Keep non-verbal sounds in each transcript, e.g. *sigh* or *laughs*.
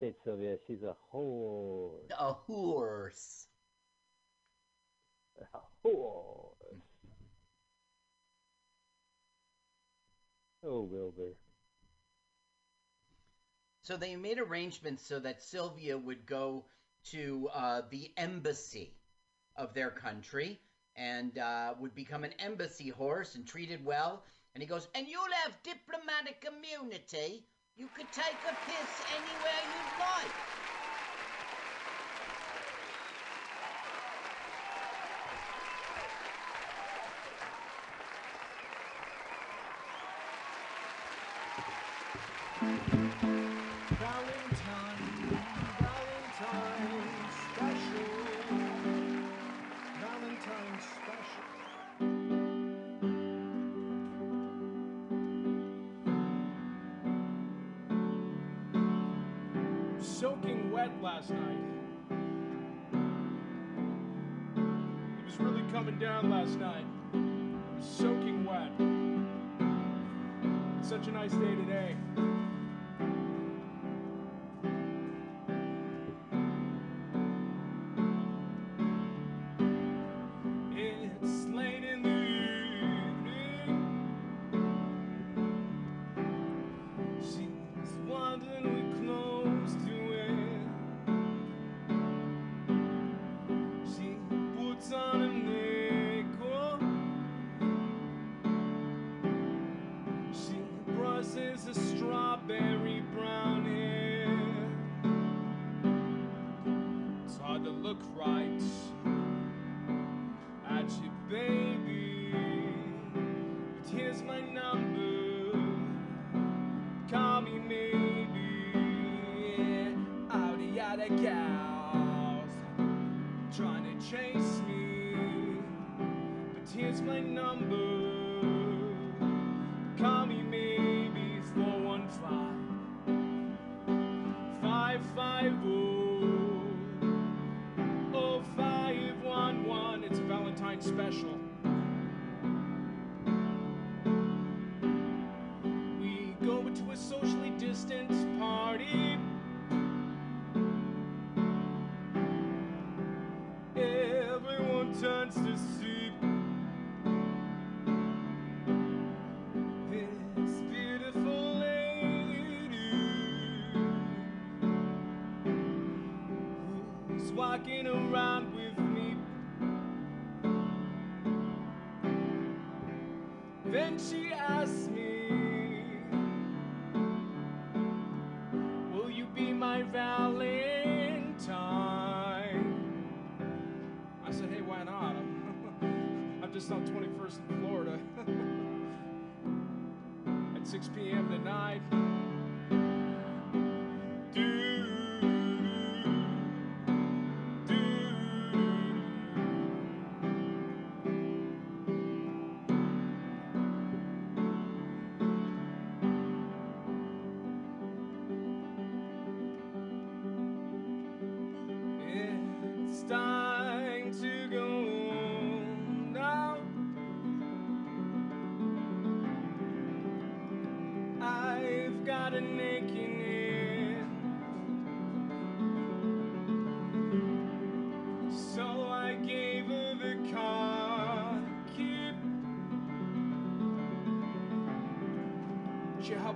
Said Sylvia, she's a horse. A horse. A horse. Oh, Wilbur. So they made arrangements so that Sylvia would go to uh, the embassy of their country and uh, would become an embassy horse and treated well. And he goes, and you'll have diplomatic immunity you could take a piss anywhere you'd like.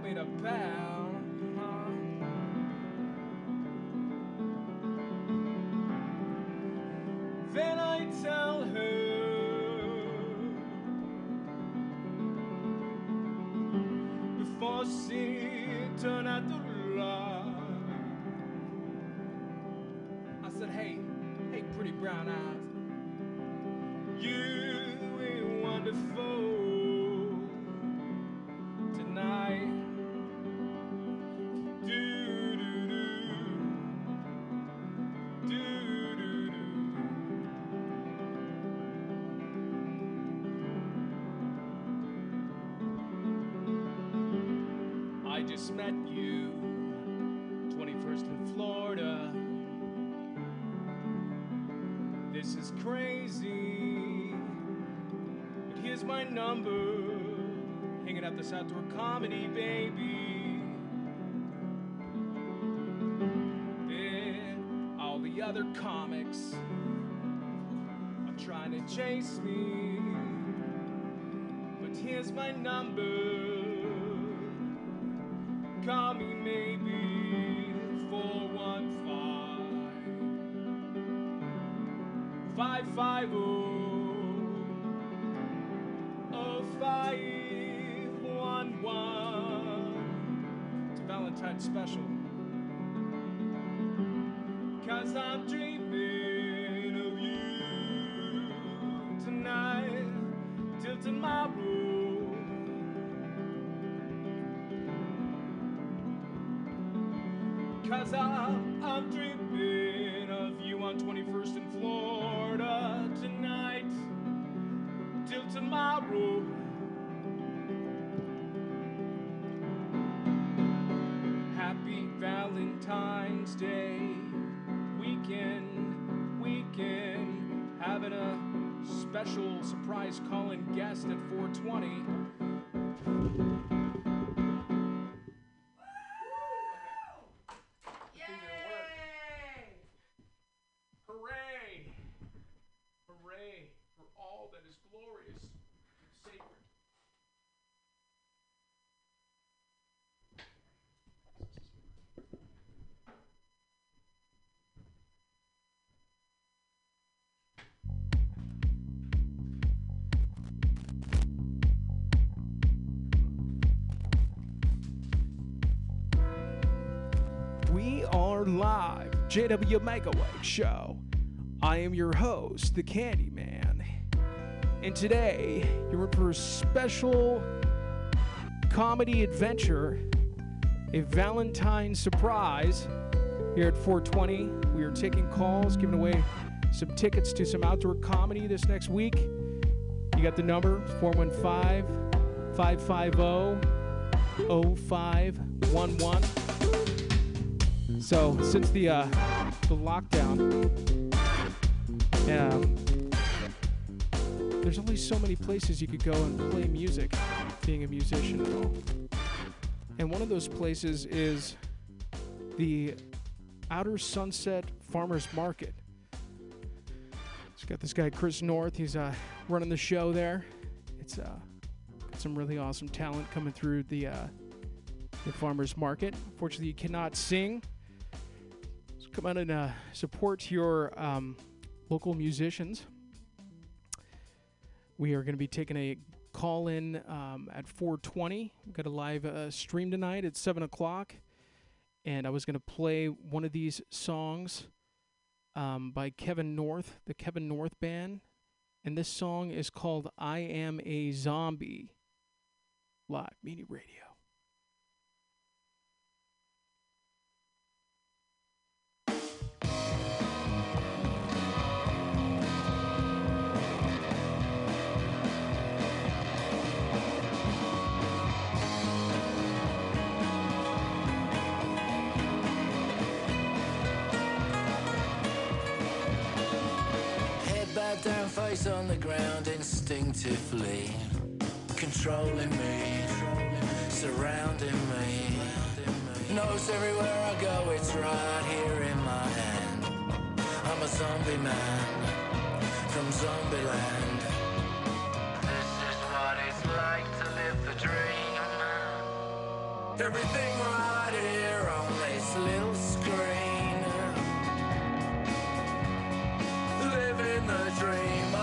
me to bow. this outdoor comedy, baby. All the other comics are trying to chase me. But here's my number. Call me maybe 415 550. Cause I, I'm dreaming We are live, JW Megaweg Show. I am your host, the Candyman. And today, you're in for a special comedy adventure, a Valentine surprise here at 420. We are taking calls, giving away some tickets to some outdoor comedy this next week. You got the number 415 550 0511. So since the uh, the lockdown, um, there's only so many places you could go and play music, being a musician and all. And one of those places is the Outer Sunset Farmers Market. It's got this guy Chris North. He's uh, running the show there. It's uh, got some really awesome talent coming through the uh, the farmers market. Unfortunately, you cannot sing. Come out and uh, support your um, local musicians. We are going to be taking a call in um, at 4:20. We've got a live uh, stream tonight at 7 o'clock, and I was going to play one of these songs um, by Kevin North, the Kevin North Band, and this song is called "I Am a Zombie." Live Media Radio. Face on the ground, instinctively controlling me, surrounding me. Knows everywhere I go, it's right here in my hand. I'm a zombie man from Zombieland. This is what it's like to live the dream. Everything right here on this little screen. Living the dream.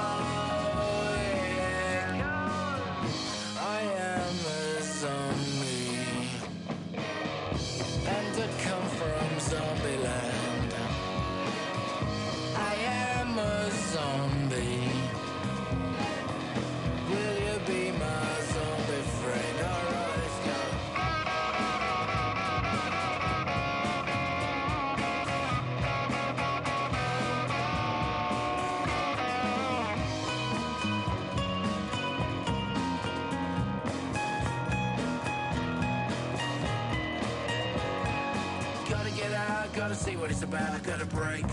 About, I gotta break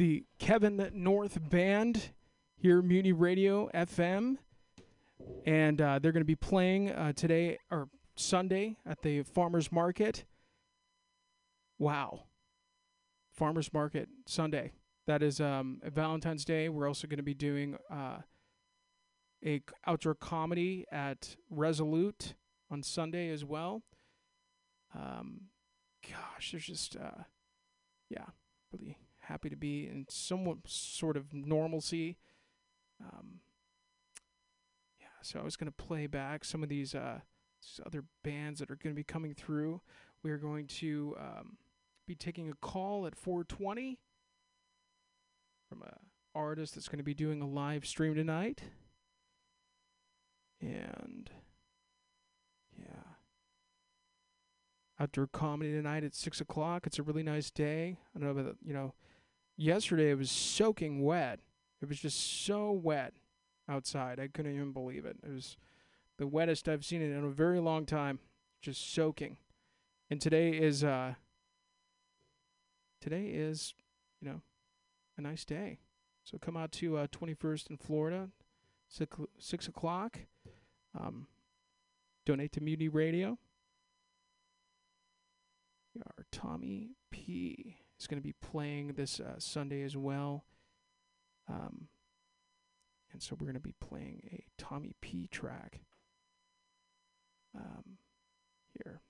the Kevin North Band here, Mutiny Radio FM. And uh, they're going to be playing uh, today or Sunday at the Farmers Market. Wow. Farmers Market Sunday. That is um, Valentine's Day. We're also going to be doing uh, a outdoor comedy at Resolute on Sunday as well. Um, gosh, there's just uh, yeah, really happy to be in somewhat sort of normalcy. Um, yeah, so I was going to play back some of these, uh, other bands that are going to be coming through. We are going to um, be taking a call at 420 from a artist that's going to be doing a live stream tonight. And yeah. Outdoor comedy tonight at six o'clock. It's a really nice day. I don't know about you know, yesterday it was soaking wet. It was just so wet outside. I couldn't even believe it. It was the wettest I've seen it in a very long time. Just soaking. And today is uh today is, you know, a nice day. So come out to uh, 21st in Florida, six, six o'clock. Um, donate to Mutiny Radio. Our Tommy P is going to be playing this uh, Sunday as well. Um, and so we're going to be playing a Tommy P track um, here.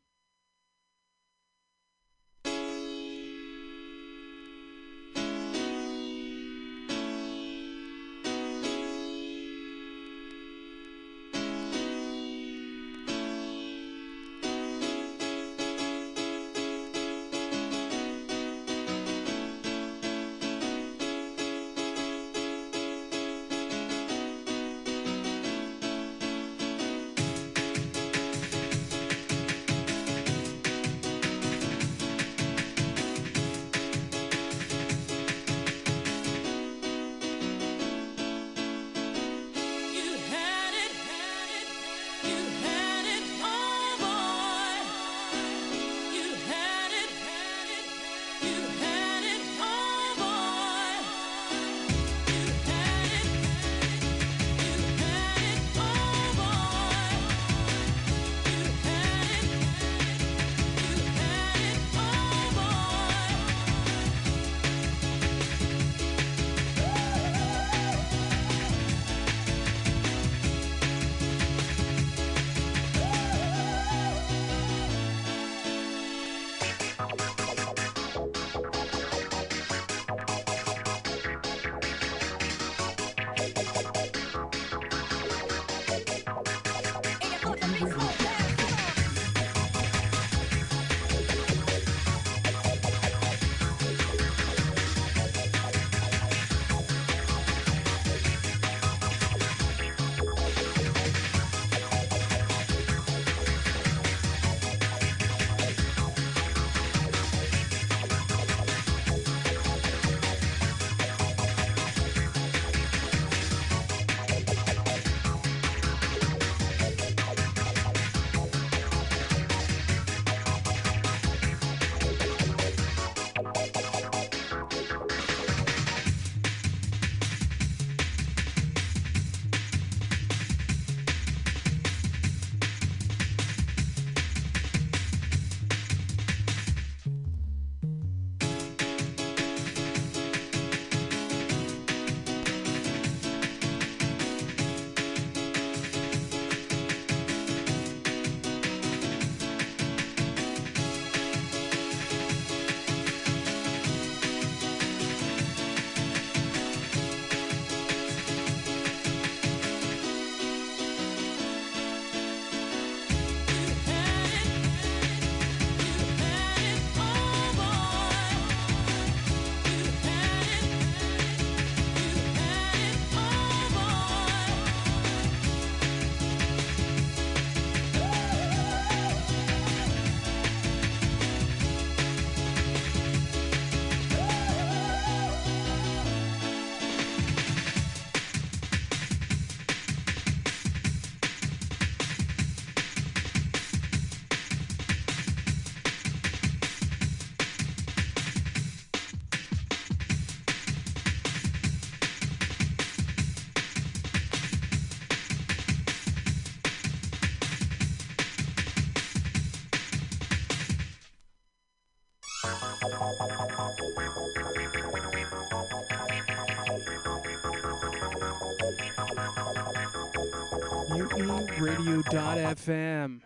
MutinyRadio.fm.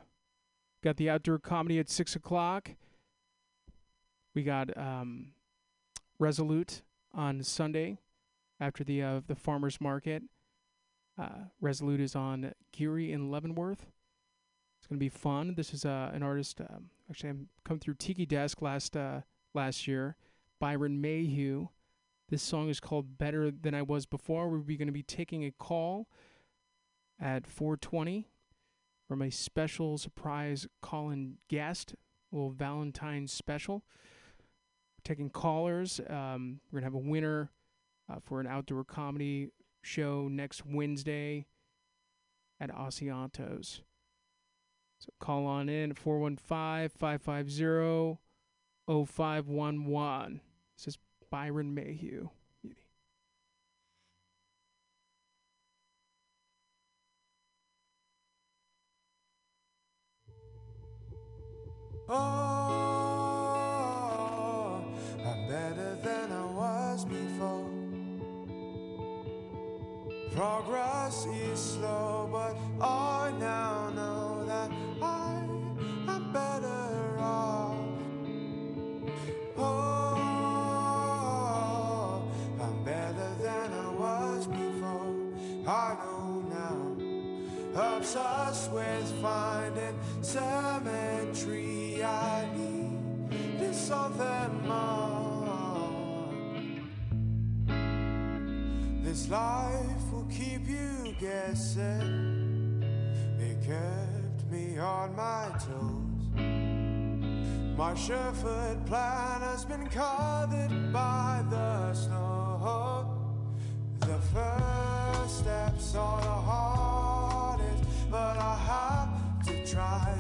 Got the outdoor comedy at 6 o'clock. We got um, Resolute on Sunday after the uh, the farmers market. Uh, Resolute is on Geary in Leavenworth. It's gonna be fun. This is uh, an artist. Um, actually, I'm come through Tiki Desk last uh, last year. Byron Mayhew. This song is called "Better Than I Was Before." We're going to be taking a call at 4:20 from a special surprise call-in guest, a little Valentine's special. We're taking callers. Um, we're gonna have a winner uh, for an outdoor comedy show next Wednesday at Asientos. So call on in at 415-550-0511. This is Byron Mayhew. Oh, I'm better than I was before. Progress is slow, but I now know that I am better off. Oh, I'm better than I was before. I know now. Obsessed with finding symmetry, I need is something more. This life will keep you guessing. It kept me on my toes. My Sherford plan has been covered by the snow. The first steps are the hardest, but I have to try.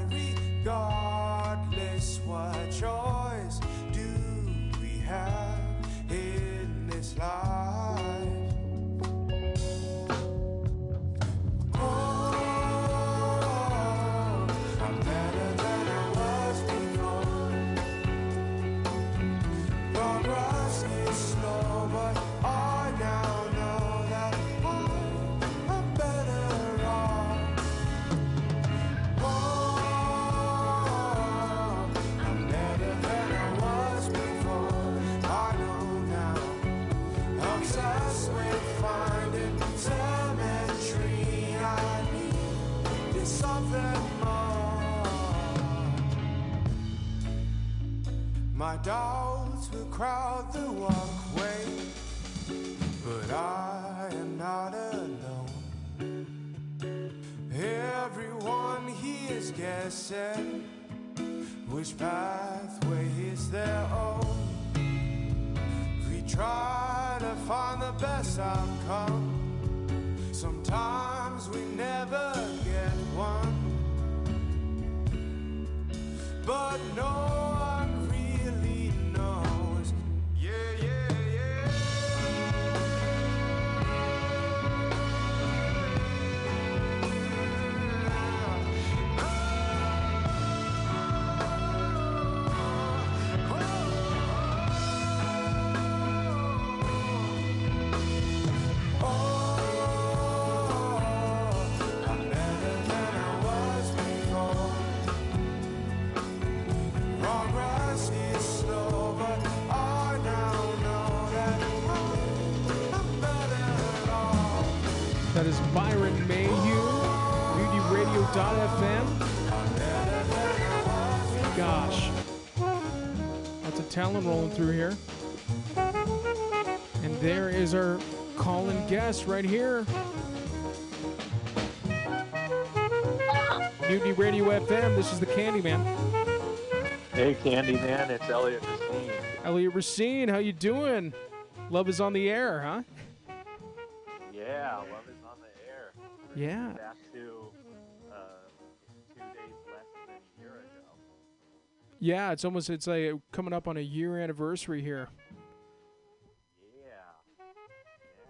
Doubts will crowd the walkway, through here. And there is our call-in guest right here. Mutiny Radio FM. This is the Candyman. Hey, Candyman, it's Elliot Racine. Elliot Racine, how you doing? Love is on the air, huh? Yeah, love is on the air. Yeah. Yeah, it's almost it's like coming up on a year anniversary here. Yeah. Yeah.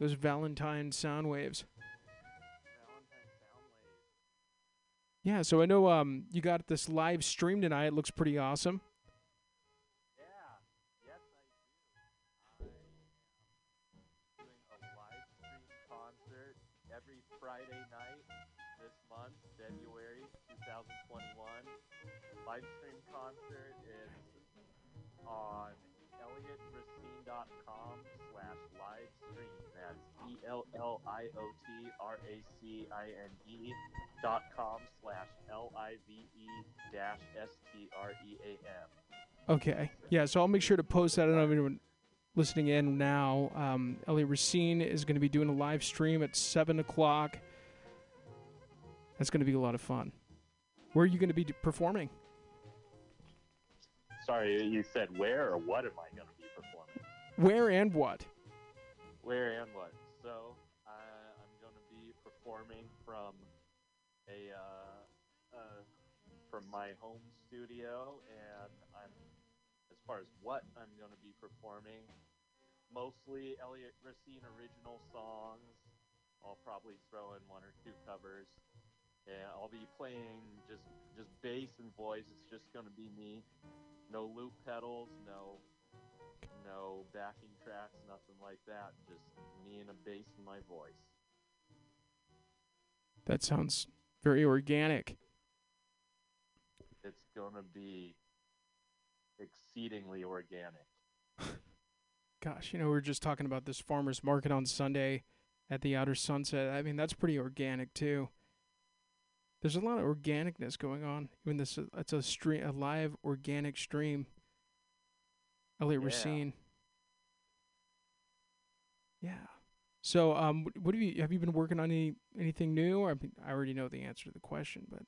Those Valentine sound waves. Valentine's Sound Wave. Yeah, so I know um you got this live stream tonight. It looks pretty awesome. L L I O T R A C I N E dot com slash L I V E dash S T R E A M. Okay. Yeah, so I'll make sure to post that. I don't know if anyone listening in now. Um, Elliot Racine is going to be doing a live stream at 7 o'clock. That's going to be a lot of fun. Where are you going to be performing? Sorry, you said where or what am I going to be performing? Where and what? Where and what? From a uh, uh, from my home studio, and I'm as far as what I'm going to be performing, mostly Elliot Racine original songs. I'll probably throw in one or two covers. And I'll be playing just just bass and voice. It's just going to be me. No loop pedals, no no backing tracks, nothing like that. Just me and a bass and my voice. That sounds very organic. It's gonna be exceedingly organic. *laughs* Gosh, you know, we were just talking about this farmer's market on Sunday at the Outer Sunset. I mean, that's pretty organic, too. There's a lot of organicness going on. Even this, it's a stream, a live organic stream. Elliot Yeah. Racine. Yeah. So, um, wh- what have you have you been working on any anything new? Or I, mean, I already know the answer to the question, but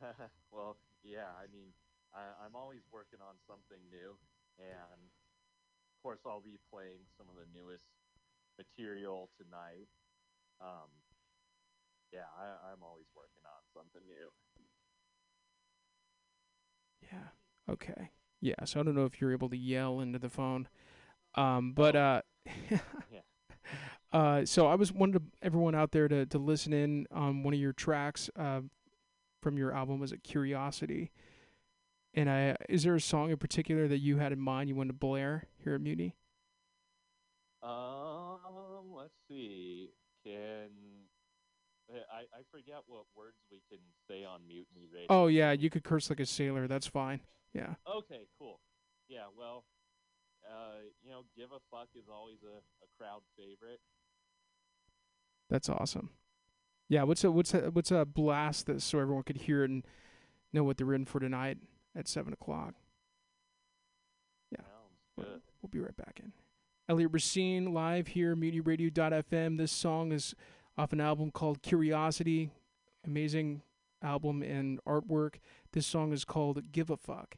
*laughs* well, yeah, I mean, I, I'm always working on something new, and of course, I'll be playing some of the newest material tonight. Um, yeah, I, I'm always working on something new. yeah, okay, yeah. So I don't know if you're able to yell into the phone, um, but uh, *laughs* Yeah. Uh, so I was wanted everyone out there to to listen in on one of your tracks uh, from your album. Was a Curiosity? And I is there a song in particular that you had in mind you wanted to blare here at Mutiny? Um, let's see. Can I? I forget what words we can say on Mutiny Radio. Oh yeah, you could curse like a sailor. That's fine. Yeah. Okay, cool. Yeah, well, uh, you know, give a fuck is always a, a crowd favorite. That's awesome. Yeah, what's a what's a what's a blast this so everyone could hear it and know what they're in for tonight at seven o'clock. Yeah. We'll, we'll be right back in. Elliot Racine live here, MutinyRadio.fm. This song is off an album called Curiosity. Amazing album and artwork. This song is called Give a Fuck.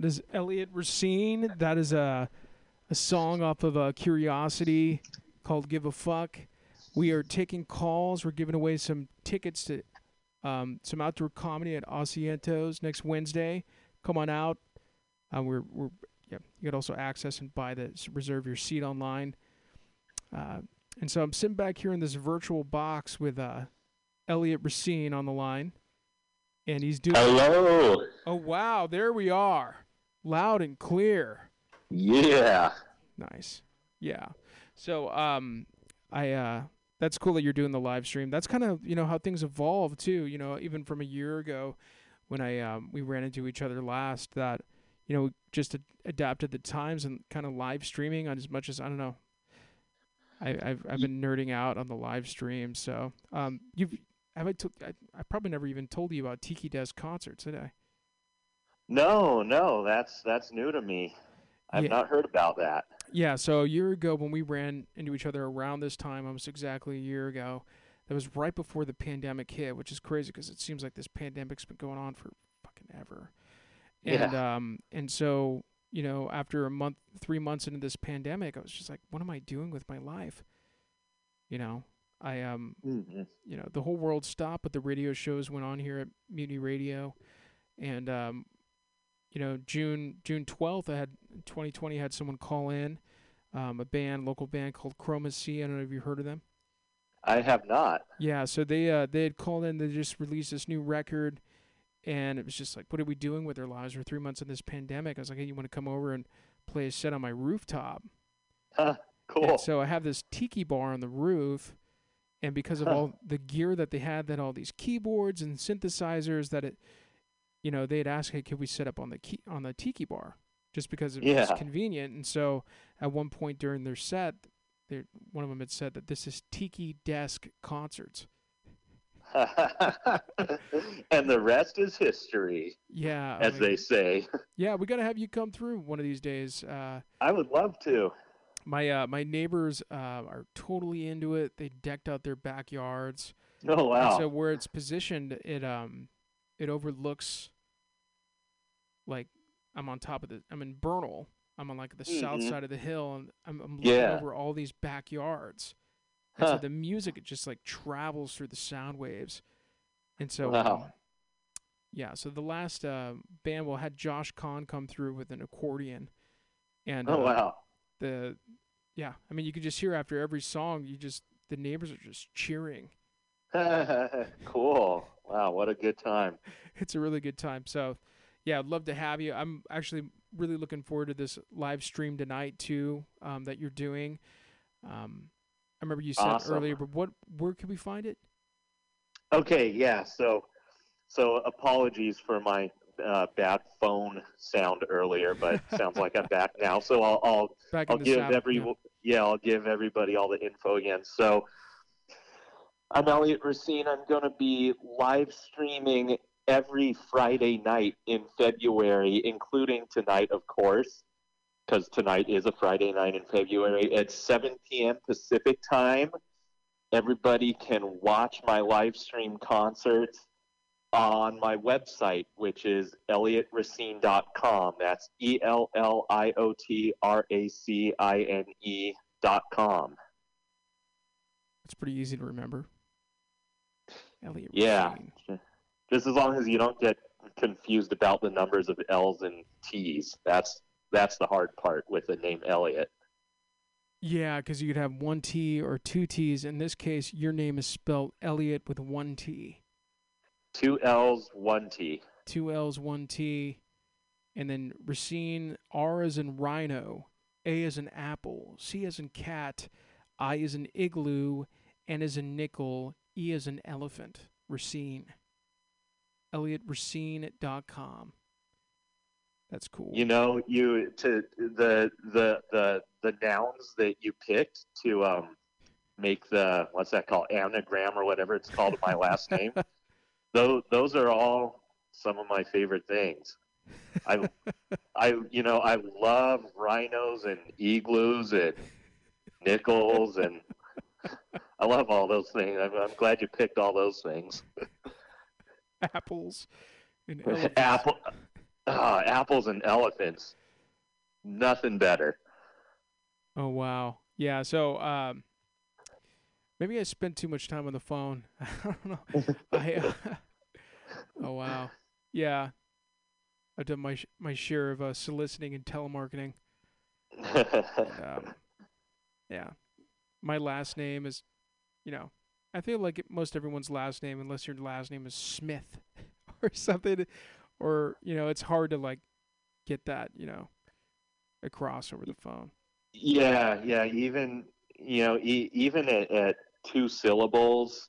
That is Elliot Racine. That is a a song off of uh, Curiosity called "Give a Fuck." We are taking calls. We're giving away some tickets to um, some outdoor comedy at Asientos next Wednesday. Come on out. Uh, we're we're yeah. You could also access and buy the reserve your seat online. Uh, and so I'm sitting back here in this virtual box with uh, Elliot Racine on the line, and he's doing. Hello. Oh wow, there we are, loud and clear. Yeah. Nice. Yeah. So um, I uh, that's cool that you're doing the live stream. That's kind of you know how things evolve too. You know, even from a year ago, when I um, we ran into each other last, that you know just ad- adapted the times and kind of live streaming on as much as I don't know. I, I've I've been nerding out on the live stream. So um, you've have I, to, I I probably never even told you about Tiki Desk concerts, did I? No, no, that's that's new to me. I've Yeah. not heard about that. Yeah, so a year ago when we ran into each other around this time, almost exactly a year ago, that was right before the pandemic hit, which is crazy because it seems like this pandemic's been going on for fucking ever. And um and so, you know, after a month 3 months into this pandemic, I was just like, what am I doing with my life? You know, I um Mhm. you know the whole world stopped but the radio shows went on here at mutiny radio and um you know june june 12th i had 2020 had someone call in um, a band local band called chroma c i don't know if you heard of them I have not. yeah so they uh they had called in they just released this new record and it was just like what are we doing with our lives we're three months in this pandemic i was like hey you want to come over and play a set on my rooftop Huh, *laughs* cool. and so I have this tiki bar on the roof, and because of Huh. all the gear that they had, that all these keyboards and synthesizers, that it, you know, they'd ask, "Hey, could we set up on the key on the tiki bar?" Just because it was convenient. And so at one point during their set, they one of them had said that this is Tiki Desk Concerts. *laughs* and the rest is history, Yeah, I as mean, they say. *laughs* yeah, we gotta have you come through one of these days. Uh, I would love to. my uh, my neighbors uh, are totally into it. They decked out their backyards. Oh And wow. so where it's positioned, it um, it overlooks. Like I'm on top of the, I'm in Bernal. I'm on like the south Mhm. side of the hill, and I'm, I'm looking Yeah. over all these backyards. And so the music it just like travels through the sound waves, and so Wow. um, yeah. So the last uh, band will had Josh Kahn come through with an accordion, and oh uh, wow. the yeah. I mean, you could just hear after every song, you just the neighbors are just cheering. *laughs* cool. Wow, what a good time. *laughs* it's a really good time. So, yeah, I'd love to have you. I'm actually really looking forward to this live stream tonight too um, that you're doing. Um, I remember you said Awesome. earlier, but what where can we find it? Okay, yeah. So, so apologies for my uh, bad phone sound earlier, but sounds like I'm back now. So I'll I'll, *laughs* Back I'll give every yeah. yeah. I'll give everybody all the info again. So I'm Elliot Racine. I'm going to be live streaming every Friday night in February, including tonight, of course, because tonight is a Friday night in February at 7 p.m. Pacific time. Everybody can watch my live stream concerts on my website, which is elliotracine.com. That's E L L I O T R A C I N E.com. It's pretty easy to remember. Elliot. Yeah. Racine. Just as long as you don't get confused about the numbers of L's and T's. That's that's the hard part with the name Elliot. Yeah, because you could have one T or two T's. In this case, your name is spelled Elliot with one T. Two L's, one T. two L's, one T, and then Racine, R as in rhino, A as in apple, C as in cat, I as in igloo, N as in nickel, E as an elephant. Racine. ElliotRacine.com. That's cool. You know, you to the the the the nouns that you picked to um make the what's that called anagram or whatever it's called of my last name. *laughs* Those those are all some of my favorite things. I I you know I love rhinos and igloos and nickels and I love all those things. I'm, I'm glad you picked all those things. *laughs* Apples and *laughs* elephants. Apple ah, apples and elephants. Nothing better. Oh wow. Yeah. So um, maybe I spent too much time on the phone. *laughs* I don't know. I, uh, oh wow. Yeah. I've done my my share of uh, soliciting and telemarketing. Um, yeah. My last name is, you know, I feel like most everyone's last name, unless your last name is Smith *laughs* or something, or you know, it's hard to like get that, you know, across over the phone. yeah, yeah. Even you know, e- even at, at two syllables,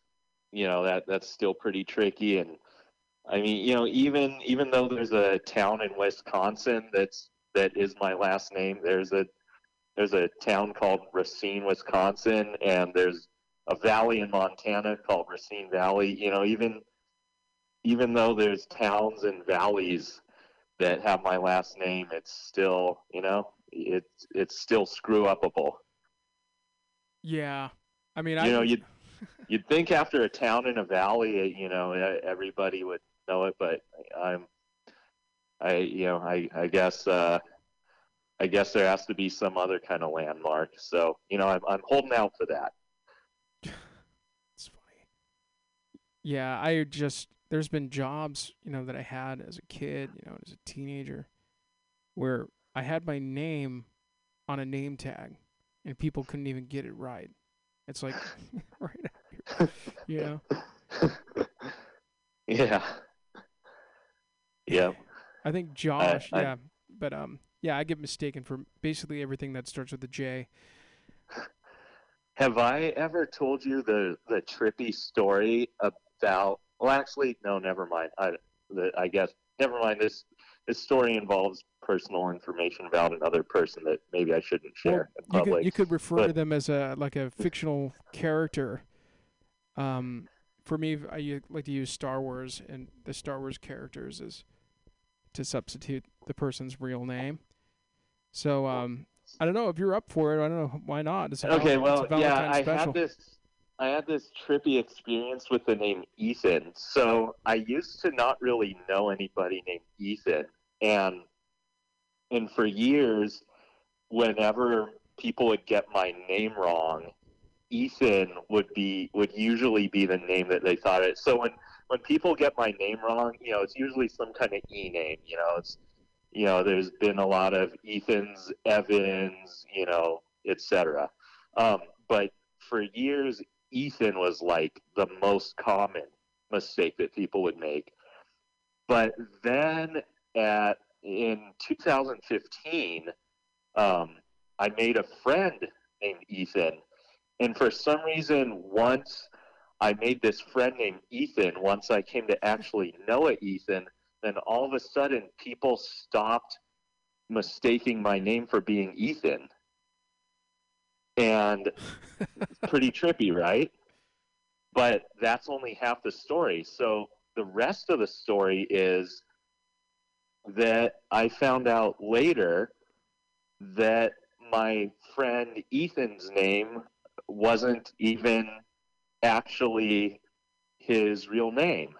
you know that that's still pretty tricky. And I mean, you know, even even though there's a town in Wisconsin that's that is my last name, there's a there's a town called Racine, Wisconsin, and there's a valley in Montana called Racine Valley. You know, even even though there's towns and valleys that have my last name, it's still you know it's it's still screw upable. Yeah. I mean, I You know, *laughs* you'd you'd think after a town in a valley, you know, everybody would know it, but I'm, I you know, I I guess uh, I guess there has to be some other kind of landmark. So you know, I'm I'm holding out for that. It's funny. Yeah, I just there's been jobs, you know, that I had as a kid, you know, as a teenager, where I had my name on a name tag, and people couldn't even get it right. It's like *laughs* right out here, you know. *laughs* yeah. Yep. I think Josh, I- yeah, but um, yeah, I get mistaken for basically everything that starts with a J. *laughs* Have I ever told you the the trippy story about? Well, actually, no. Never mind. I the, I guess never mind. This this story involves personal information about another person that maybe I shouldn't share in you could you could refer to them as a like a fictional character. Um, for me, I like to use Star Wars and the Star Wars characters as to substitute the person's real name. So um, I don't know if you're up for it. I don't know why not. It's okay, well, it's yeah, I special. had this. I had this trippy experience with the name Ethan. So I used to not really know anybody named Ethan, and and for years, whenever people would get my name wrong, Ethan would be would usually be the name that they thought it. So when when people get my name wrong, you know, it's usually some kind of E name. You know, it's you know, there's been a lot of Ethans, Evans, you know, etc. Um, but for years, Ethan was like the most common mistake that people would make. But then at in 2015, um, I made a friend named Ethan, and for some reason, once I made this friend named Ethan, once I came to actually know a Ethan, then all of a sudden people stopped mistaking my name for being Ethan. And it's pretty *laughs* trippy, right? But that's only half the story. So the rest of the story is that I found out later that my friend Ethan's name wasn't even actually his real name.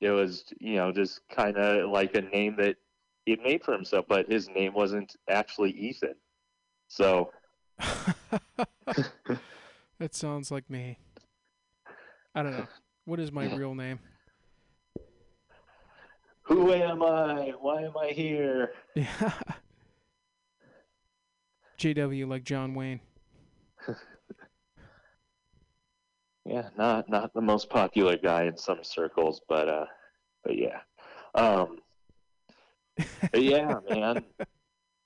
It was, you know, just kind of like a name that he had made for himself, but his name wasn't actually Ethan. So, *laughs* *laughs* that sounds like me. I don't know. What is my real name? who am I? Why am I here? *laughs* Yeah. JW like John Wayne. Yeah, not not the most popular guy in some circles, but uh, but yeah, um, but yeah, *laughs* man,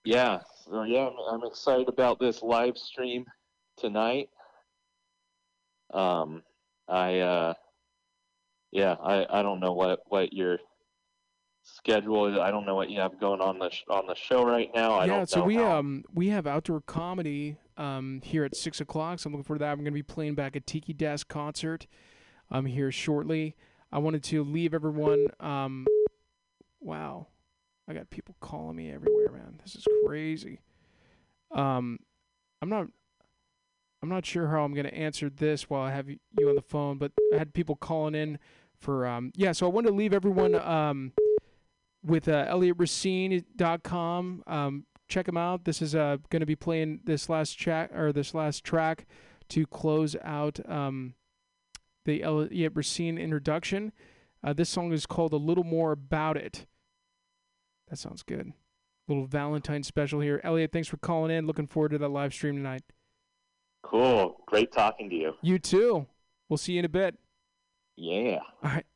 yeah, so yeah, I'm, I'm excited about this live stream tonight. Um, I uh, yeah, I I don't know what what your schedule is. I don't know what you have going on the sh- on the show right now. I yeah, so we um we have outdoor comedy um here at six o'clock. So I'm looking forward to that. I'm going to be playing back a Tiki Desk concert um here shortly. I wanted to leave everyone. Um, wow, I got people calling me everywhere, man. This is crazy. Um, I'm not. I'm not sure how I'm going to answer this while I have you on the phone, but I had people calling in for um yeah. So I wanted to leave everyone um with uh, ElliotRacine.com. Um, check him out. This is uh, going to be playing this last track or this last track to close out um, the Elliot Racine introduction. Uh, this song is called "A Little More About It." That sounds good. Little Valentine special here. Elliot, thanks for calling in. Looking forward to that live stream tonight. Cool. Great talking to you. You too. We'll see you in a bit. Yeah. All right.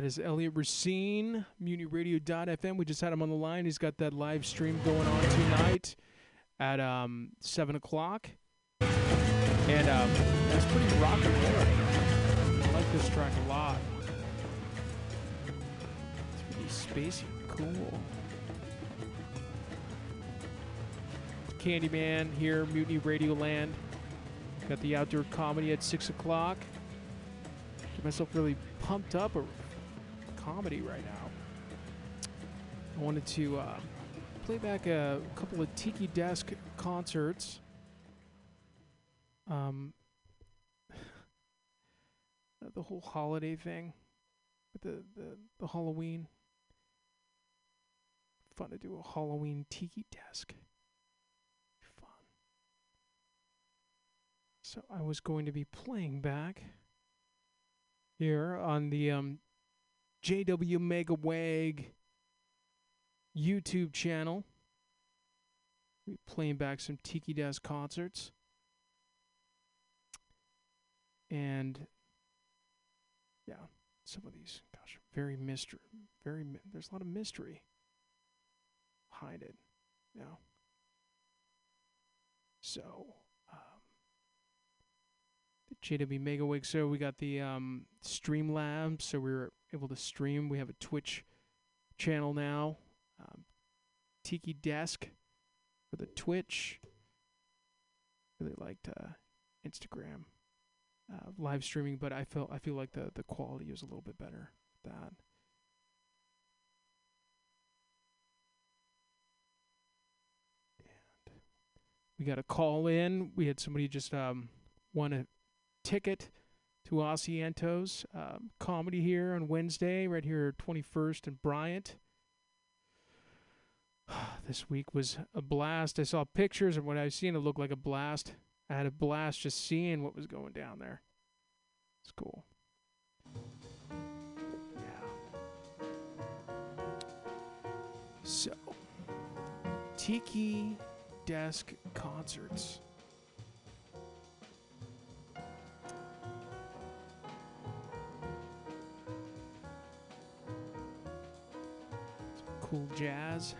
That is Elliot Racine, MutinyRadio.fm. We just had him on the line. He's got that live stream going on tonight at um, 7 o'clock. And um, that's pretty rock and roll. I like this track a lot. It's pretty spacey cool. Candyman here, Mutiny Radio Land. Got the outdoor comedy at 6 o'clock. Get myself really pumped up comedy right now. I wanted to uh, play back a couple of Tiki Desk concerts. Um, *sighs* the whole holiday thing with the, the, the Halloween. Fun to do a Halloween Tiki Desk. Fun. So I was going to be playing back here on the um, JW Megaweg YouTube channel. Be playing back some Tiki Desk concerts. And yeah, some of these, gosh, very mystery. Very, there's a lot of mystery. Hide it. Yeah. So, JW Megaweg. So we got the um, Streamlabs, so we were able to stream. We have a Twitch channel now. Um, Tiki Desk for the Twitch. Really liked uh, Instagram uh, live streaming, but I felt I feel like the the quality is a little bit better that. We got a call in. We had somebody just um won a ticket to Asientos um, comedy here on Wednesday, right here, 21st and Bryant. *sighs* this week was a blast. I saw pictures, and what I've seen it looked like a blast. I had a blast just seeing what was going down there. It's cool. Yeah. So, Tiki Desk Concerts. Cool jazz.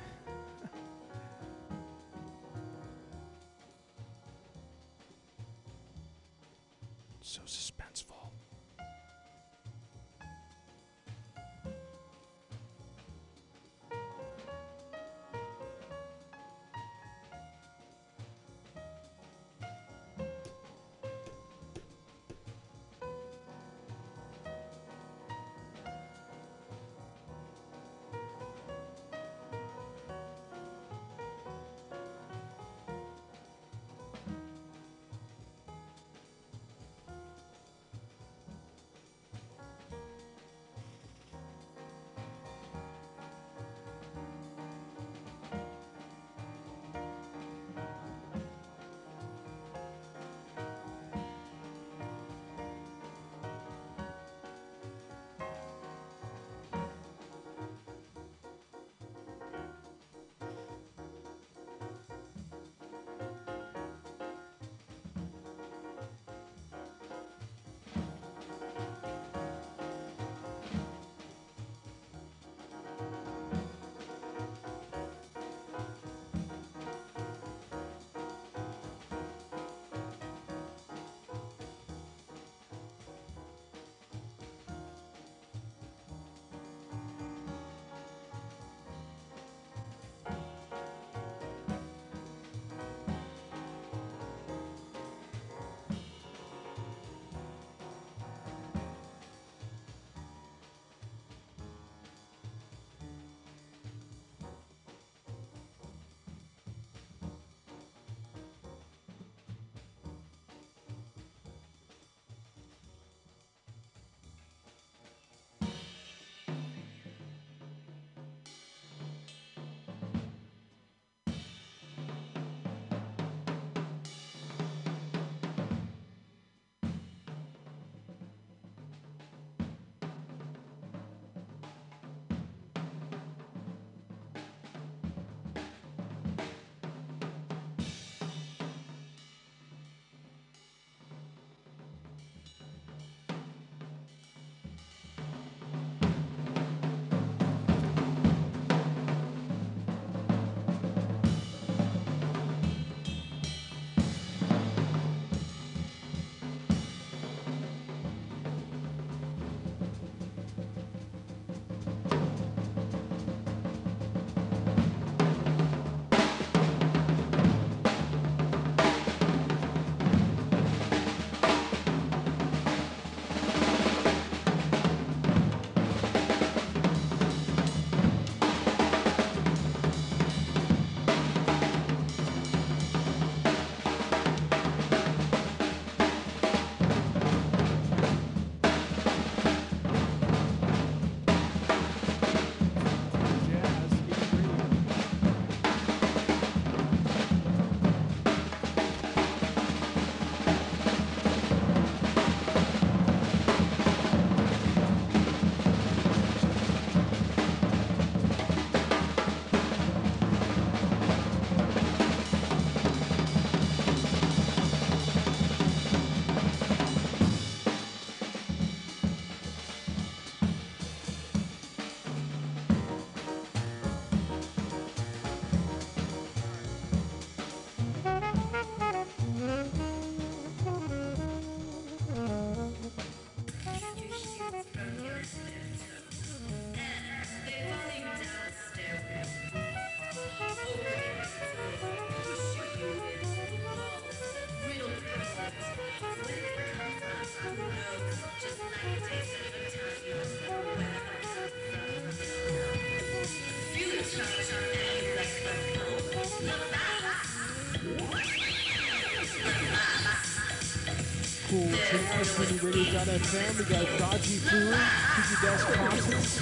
Cool jazz, Radio.fm. We got a Dodgy Food, Tiki Desk Concerts.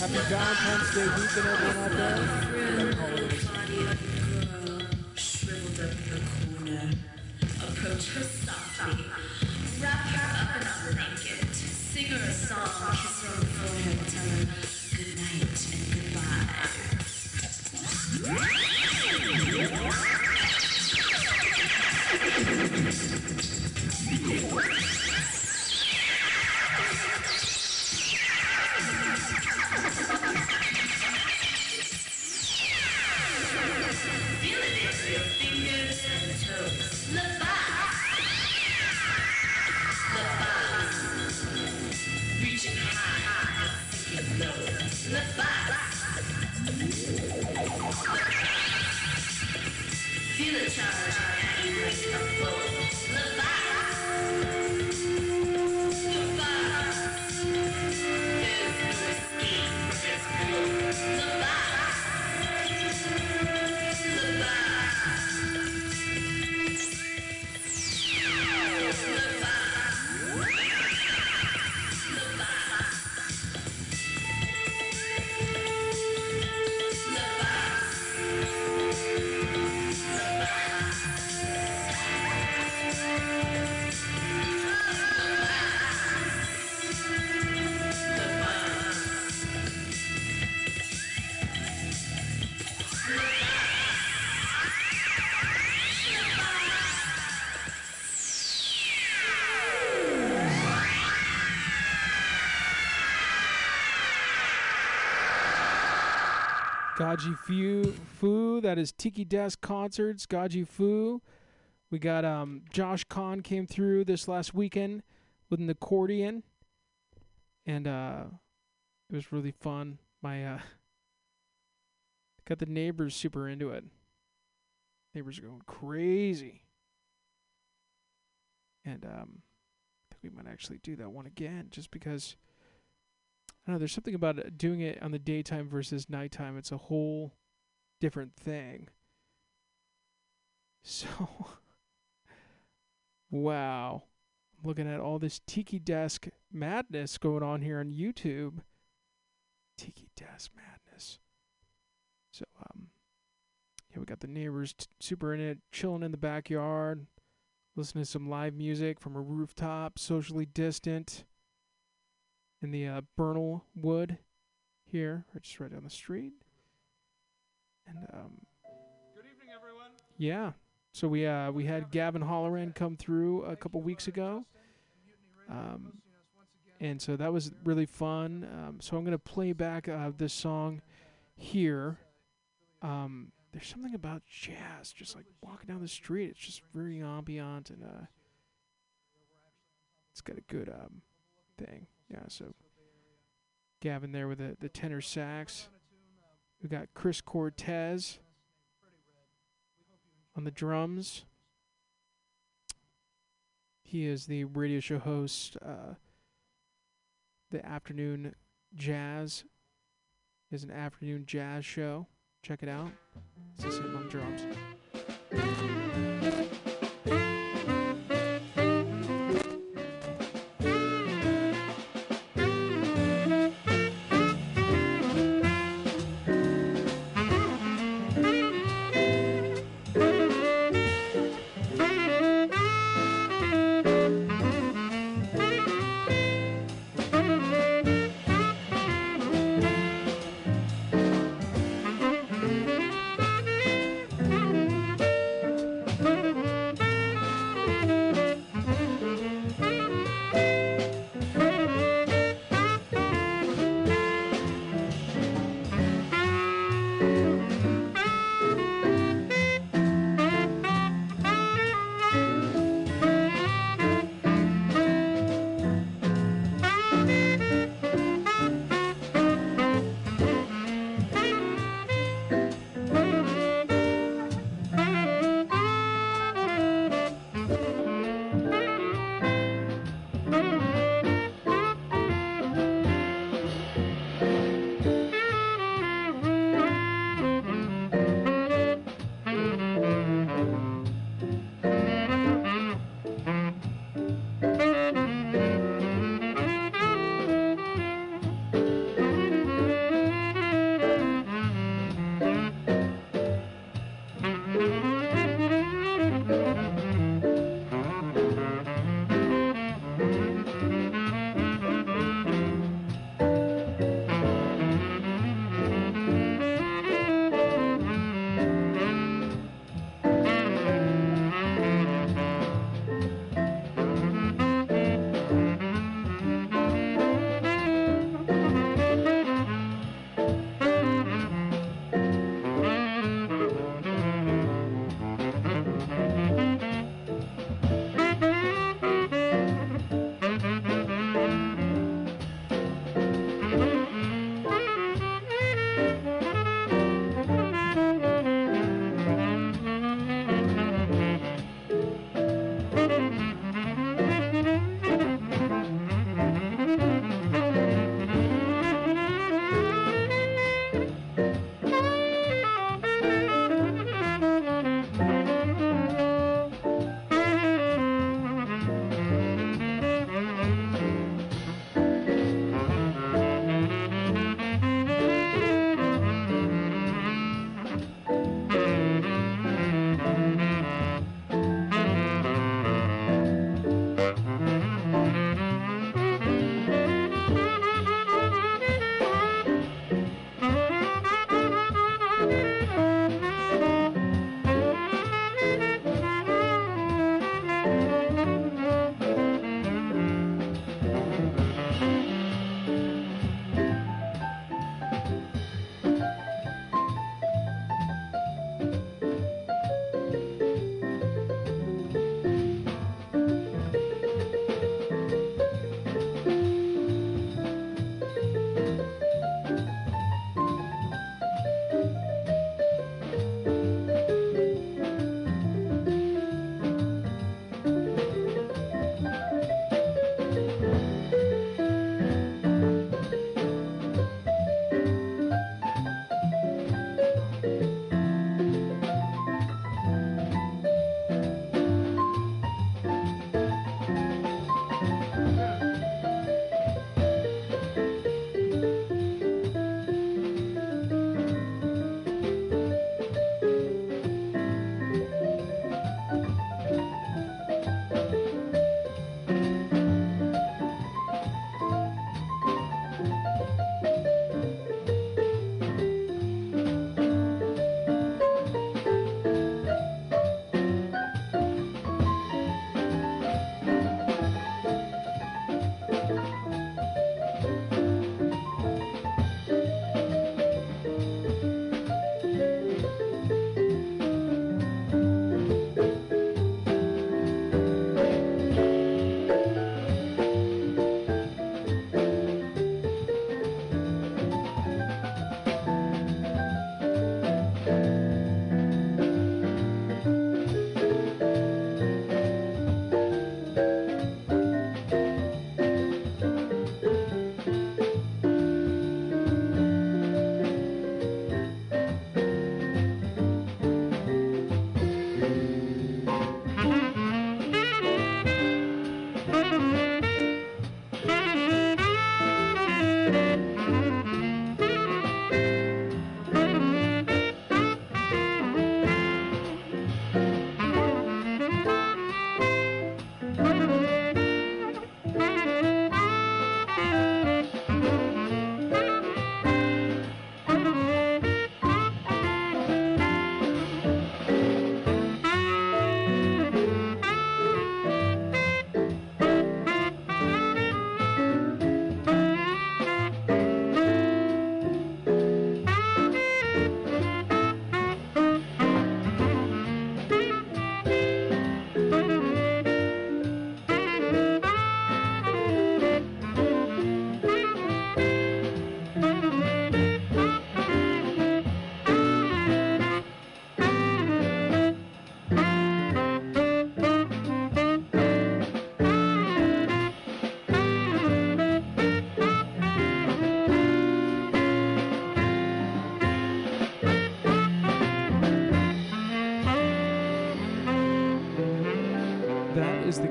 Happy Valentine's Day weekend, everyone out there. Approach her softly. Wrap her up in a unblanket. Sing her a song. Gaji Fu, Fu, that is Tiki Desk Concerts, Gaji Fu. We got um, Josh Kahn came through this last weekend with an accordion, and uh, it was really fun. My uh, *laughs* got the neighbors super into it. Neighbors are going crazy, and um, I think we might actually do that one again, just because. Don't know. There's something about doing it on the daytime versus nighttime. It's a whole different thing. *laughs* So, wow. Looking at all this Tiki Desk madness going on here on YouTube. Tiki Desk madness. So, um, yeah, we got the neighbors t- super in it, chilling in the backyard, listening to some live music from a rooftop, socially distant in the uh, Bernal Wood here, right- just right down the street. And um, Good evening, everyone. yeah, so we uh, we had Gavin Holloran come through a couple weeks ago, um, and so that was really fun. Um, so I'm gonna play back uh, this song here. Um, there's something about jazz, just like walking down the street. It's just very ambient and uh, it's got a good um thing. Yeah, so Gavin there with the, the tenor sax. We got Chris Cortez on the drums. He is the radio show host, uh, the afternoon jazz. Has an afternoon jazz show. Check it out. Just him on drums.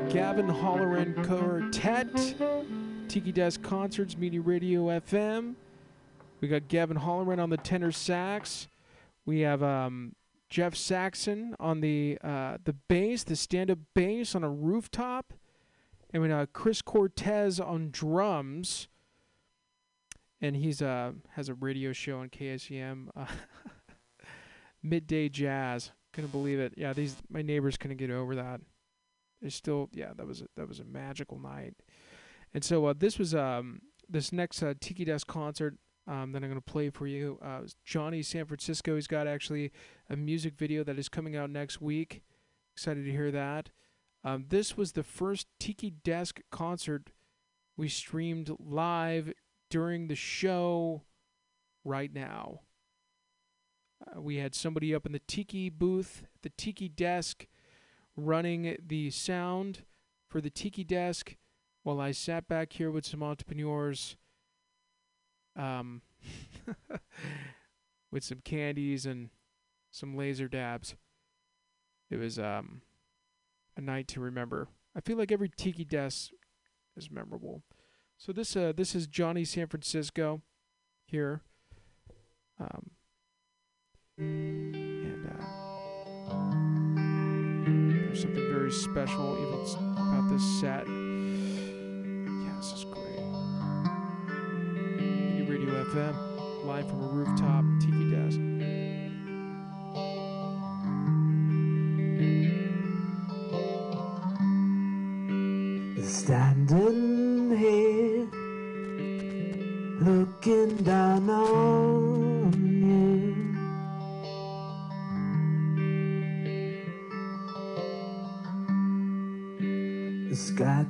Gavin Holleran Quartet, Tiki Desk Concerts, Mutiny Radio FM. We got Gavin Holleran on the tenor sax. We have um, Jeff Saxon on the uh, the bass, the stand-up bass on a rooftop, and we got Chris Cortez on drums. And he's uh has a radio show on KSEM, uh, *laughs* Midday Jazz. Couldn't believe it. Yeah, these my neighbors couldn't get over that. They still, yeah, that was a, that was a magical night. And so uh, this was um this next uh, Tiki Desk concert um, that I'm going to play for you. Uh, Johnny San Francisco. He's got actually a music video that is coming out next week. Excited to hear that. Um, this was the first Tiki Desk concert we streamed live during the show right now. Uh, we had somebody up in the Tiki booth, the Tiki desk, running the sound for the Tiki desk while I sat back here with some entrepreneurs um, *laughs* with some candies and some laser dabs. It was um, a night to remember. I feel like every Tiki desk is memorable. So this uh, this is Johnny San Francisco here. Um, something very special even about this set. Yeah, this is great. Mutiny Radio FM, live from a rooftop tiki desk.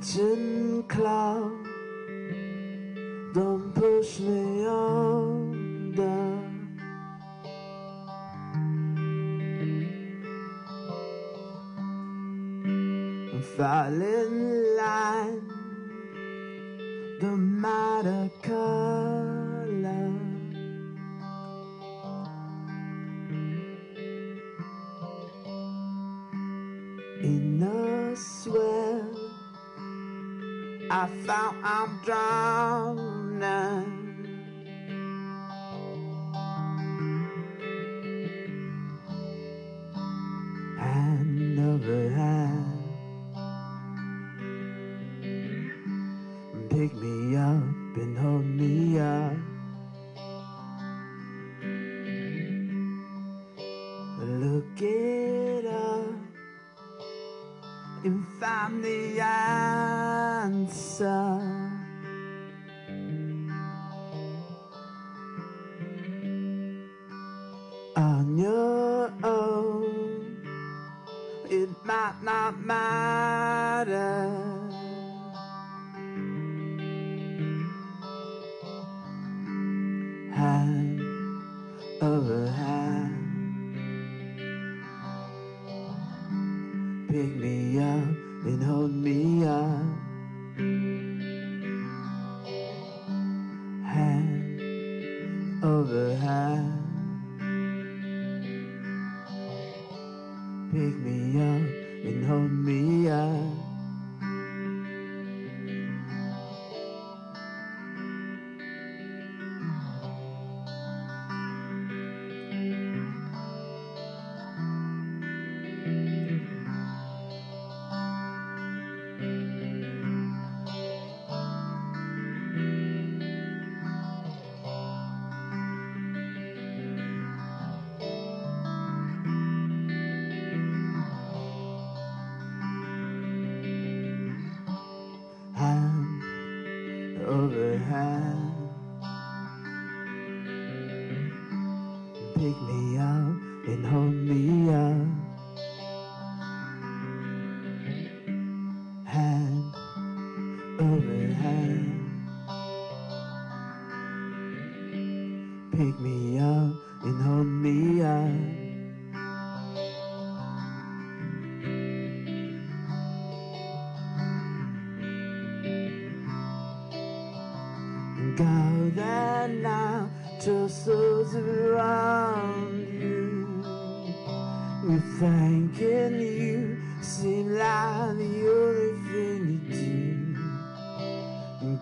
Scratching claw,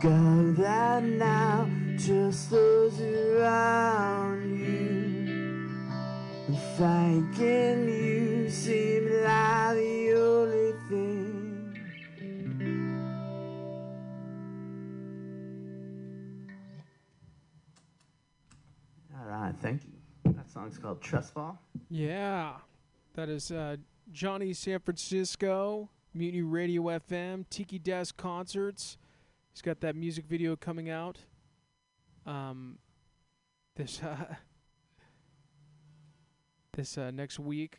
God that now just those around you thanking you seem like the only thing. All right, thank you. That song's called Trust Fall. Yeah, that is uh, Johnny San Francisco, Mutiny Radio FM, Tiki Desk Concerts. He's got that music video coming out. Um, this *laughs* uh, this uh, next week.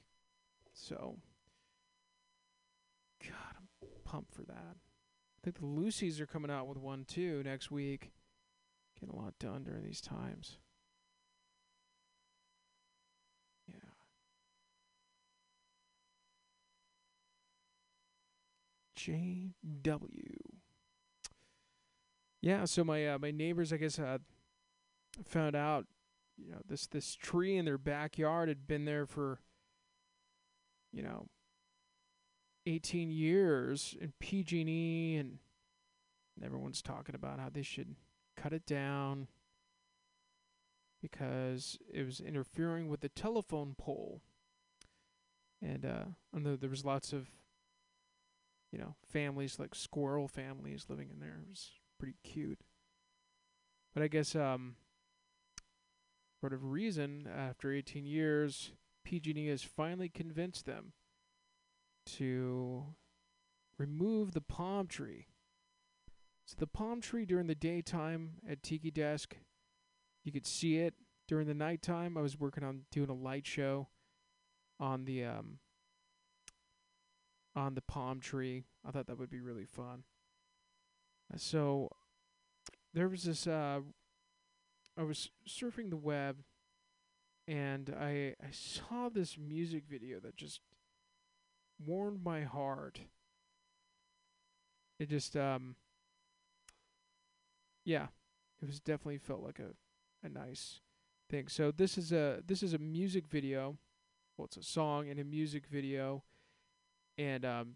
So, God, I'm pumped for that. I think the Lucy's are coming out with one too next week. Getting a lot done during these times. Yeah. JW. Yeah, so my uh, my neighbors, I guess, uh, found out, you know, this this tree in their backyard had been there for, you know, 18 years in PG&E, and everyone's talking about how they should cut it down because it was interfering with the telephone pole. And uh, there was lots of, you know, families like squirrel families living in there. It was pretty cute. But I guess um, for whatever reason, after 18 years, PG&E has finally convinced them to remove the palm tree. So the palm tree during the daytime at Tiki Desk, you could see it. During the nighttime, I was working on doing a light show on the um on the palm tree. I thought that would be really fun. So there was this uh I was surfing the web and I I saw this music video that just warmed my heart. It just um yeah, it was definitely felt like a a nice thing. So this is a this is a music video. Well, it's a song and a music video, and um,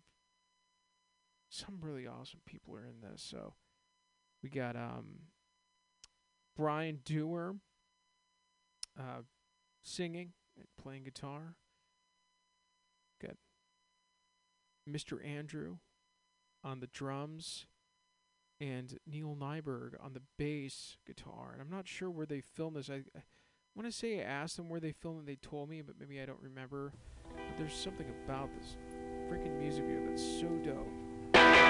some really awesome people are in this. So we got um Brian Dewar uh, singing and playing guitar. Got Mr. Andrew on the drums and Neil Nyberg on the bass guitar. And I'm not sure where they filmed this. I, I want to say I asked them where they filmed it. They told me, but maybe I don't remember. But there's something about this freaking music video that's so dope.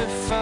To focus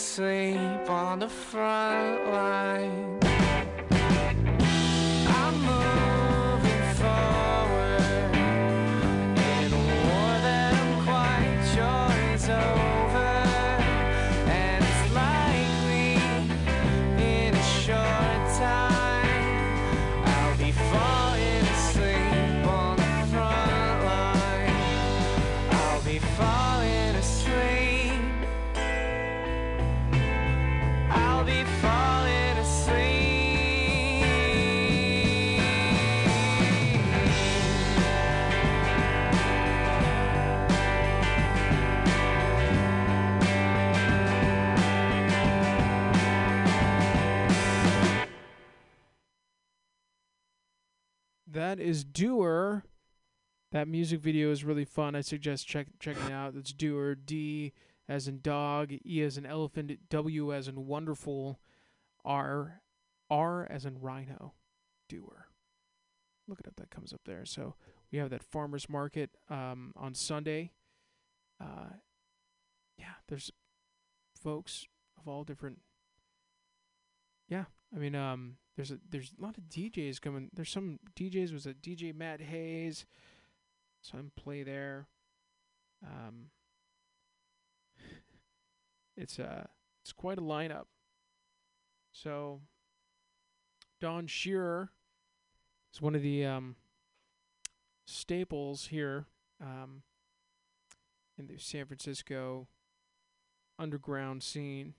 falling That is Dewar. That music video is really fun. I suggest check checking it out. That's Dewar. D as in dog, E as in elephant, W as in wonderful, R, R as in rhino. Dewar. Look it up. That comes up there. So we have that farmers market um, on Sunday. Uh, yeah, there's folks of all different. Yeah, I mean, um, there's a there's a lot of DJs coming. There's some DJs. Was a DJ Matt Hayes. Him play there. Um, it's uh it's quite a lineup. So Don Shearer is one of the um staples here um in the San Francisco underground scene.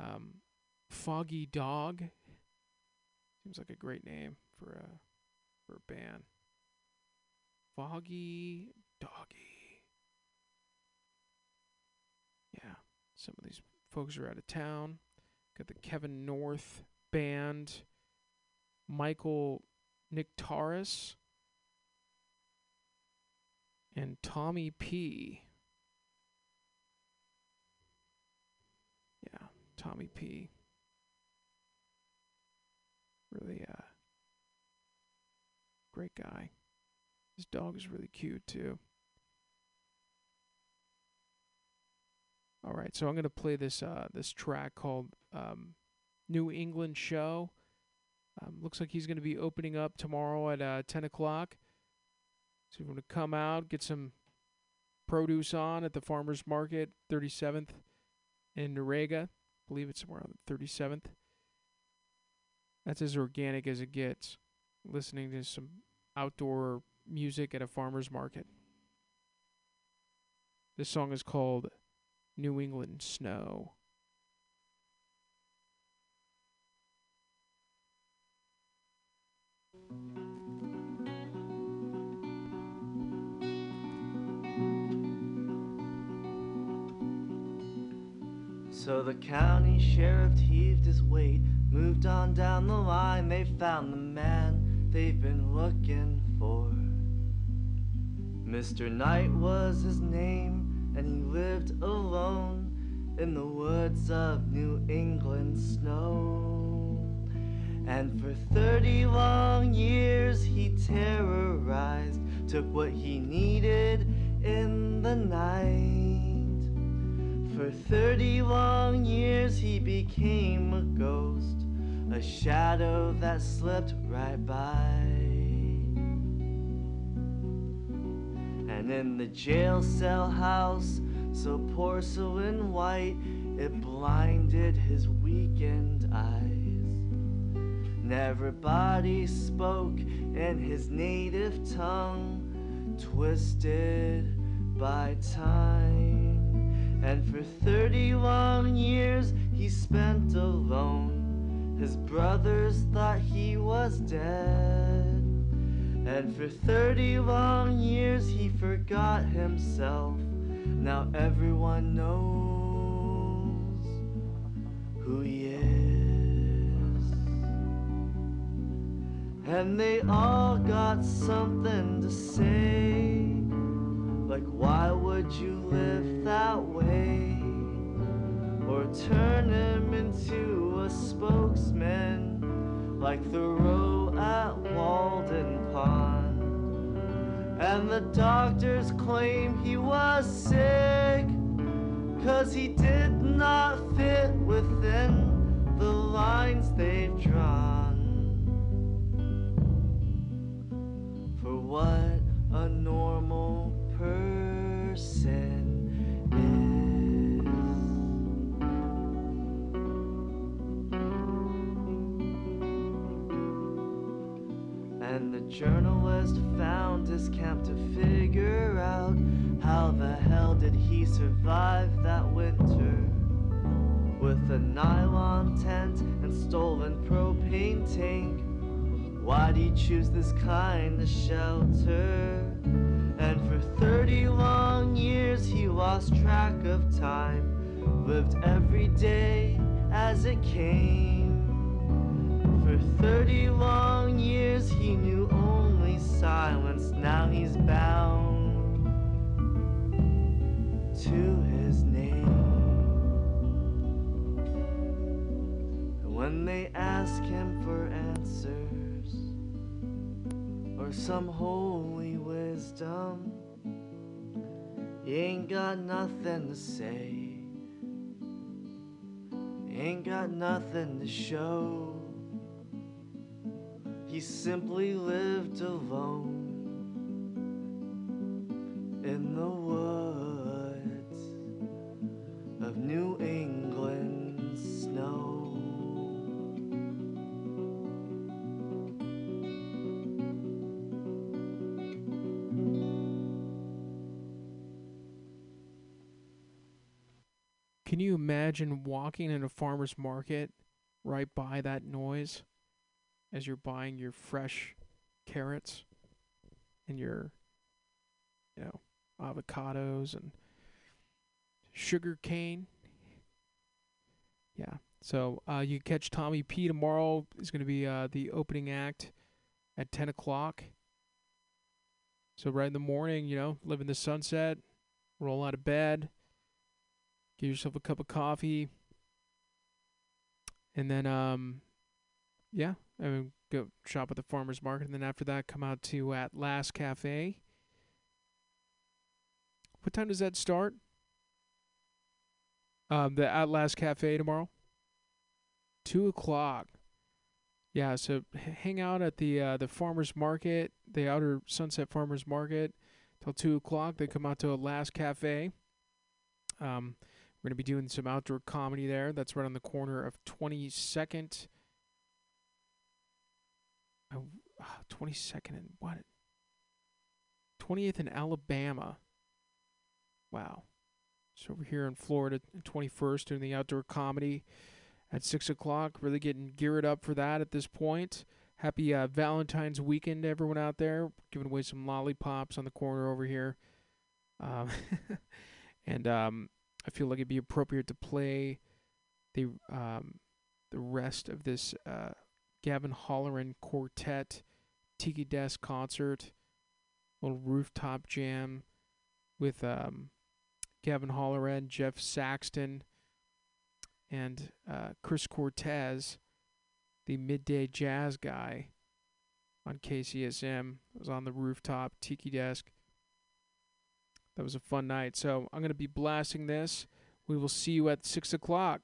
Um, Foggy Dog seems like a great name for a for a band. Foggy Doggy. Yeah, some of these folks are out of town. Got the Kevin North band, Michael Nictaris, and Tommy P. Yeah, Tommy P. Really, uh, great guy. His dog is really cute too. All right, so I'm gonna play this uh this track called um, New England Snow. Um, looks like he's gonna be opening up tomorrow at uh, 10 o'clock. So if you want to come out, get some produce on at the farmers market, 37th in Noriega. I believe it's somewhere on the 37th. That's as organic as it gets. Listening to some outdoor music at a farmer's market. This song is called New England Snow. So the county sheriff heaved his weight, moved on down the line. They found the man they've been looking for. Mr. Knight was his name, and he lived alone in the woods of New England snow. And for 30 long years he terrorized, took what he needed in the night. For 30 long years he became a ghost, a shadow that slipped right by. And in the jail cell house, so porcelain white, it blinded his weakened eyes. Never body spoke in his native tongue, twisted by time. And for 30 long years he spent alone. His brothers thought he was dead. And for 30 long years he forgot himself. Now everyone knows who he is. And they all got something to say. Like, why would you live that way? Or turn him into a spokesman like Thoreau at Walden Pond. And the doctors claim he was sick, cause he did not fit within the lines they've drawn. For what journalist found his camp to figure out how the hell did he survive that winter with a nylon tent and stolen propane tank. Why'd he choose this kind of shelter? And for 30 long years he lost track of time, lived every day as it came. For 30 long years he knew silence. Now he's bound to his name. And when they ask him for answers or some holy wisdom, he ain't got nothing to say. He ain't got nothing to show. He simply lived alone in the woods of New England snow. Can you imagine walking in a farmer's market right by that noise as you're buying your fresh carrots and your, you know, avocados and sugar cane? Yeah. So uh, you catch Tommy P tomorrow. Is going to be uh, the opening act at 10 o'clock. So right in the morning, you know, live in the sunset, roll out of bed, get yourself a cup of coffee, and then um, yeah, I mean, go shop at the farmers market, and then after that, come out to Atlas Cafe. What time does that start? Um, the Atlas Cafe tomorrow. Two o'clock. Yeah, so hang out at the uh, the farmers market, the Outer Sunset Farmers Market, till two o'clock. They come out to Last Cafe. Um, we're gonna be doing some outdoor comedy there. That's right on the corner of Twenty Second. Twenty second and what? Twentieth in Alabama. Wow. So over here in Florida, twenty first, doing the outdoor comedy at six o'clock. Really getting geared up for that at this point. Happy uh, Valentine's weekend, everyone out there. Giving away some lollipops on the corner over here. Um, *laughs* and um, I feel like it'd be appropriate to play the um, the rest of this uh, Gavin Holleran quartet tiki desk concert, little rooftop jam with um, Gavin Holleran, Jeff Saxton, and uh, Chris Cortez, the midday jazz guy on KCSM. was on the rooftop tiki desk. That was a fun night. So I'm going to be blasting this. We will see you at 6 o'clock.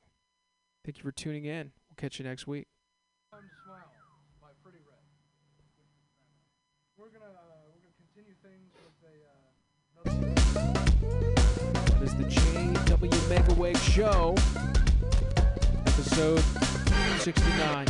Thank you for tuning in. We'll catch you next week. Is the JW Megaweg Show, episode 69.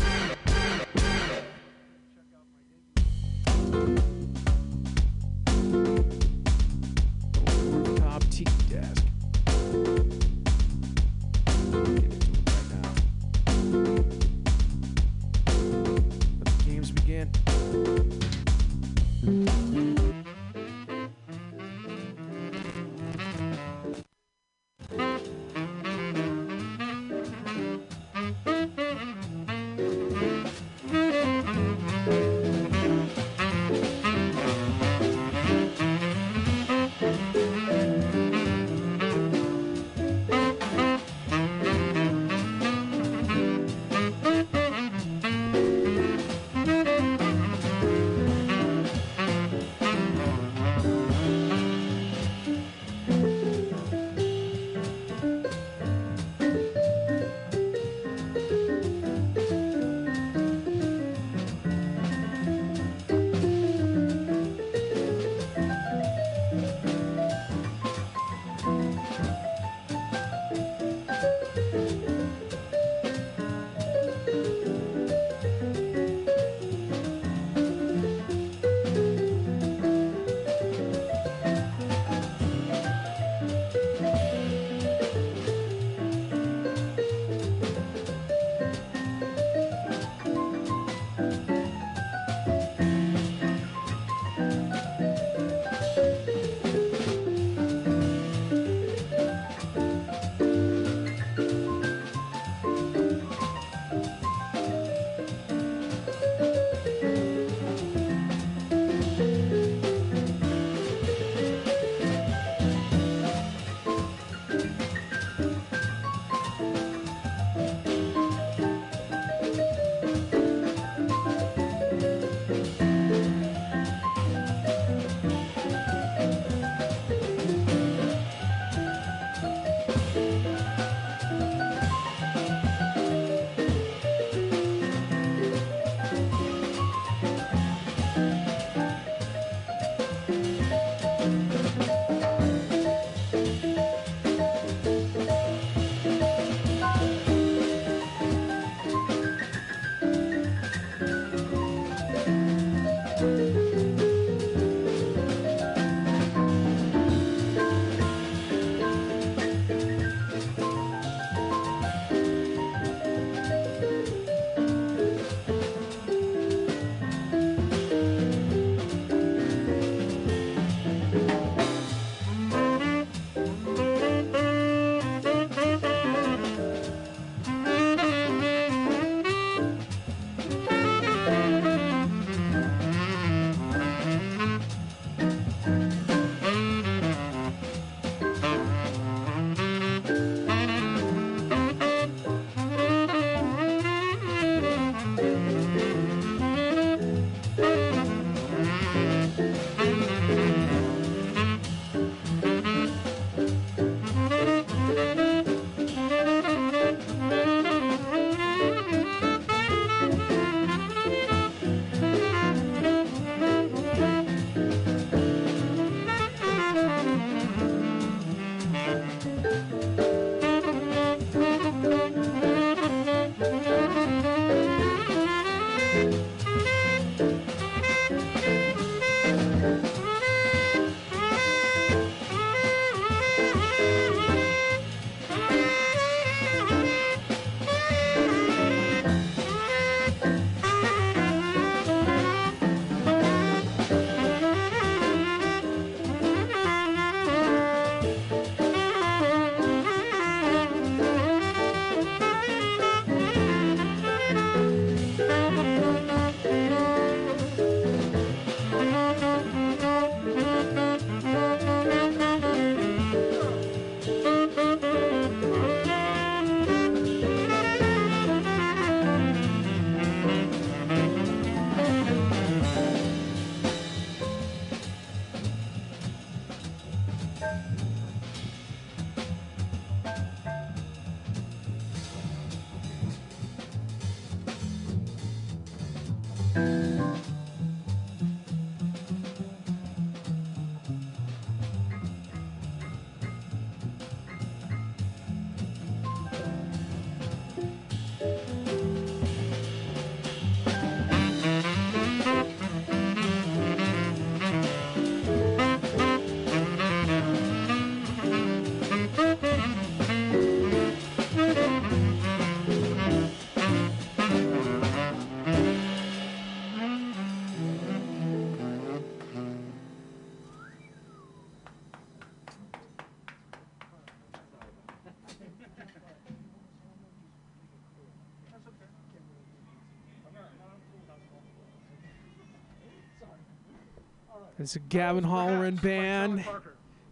It's a Gavin Holleran band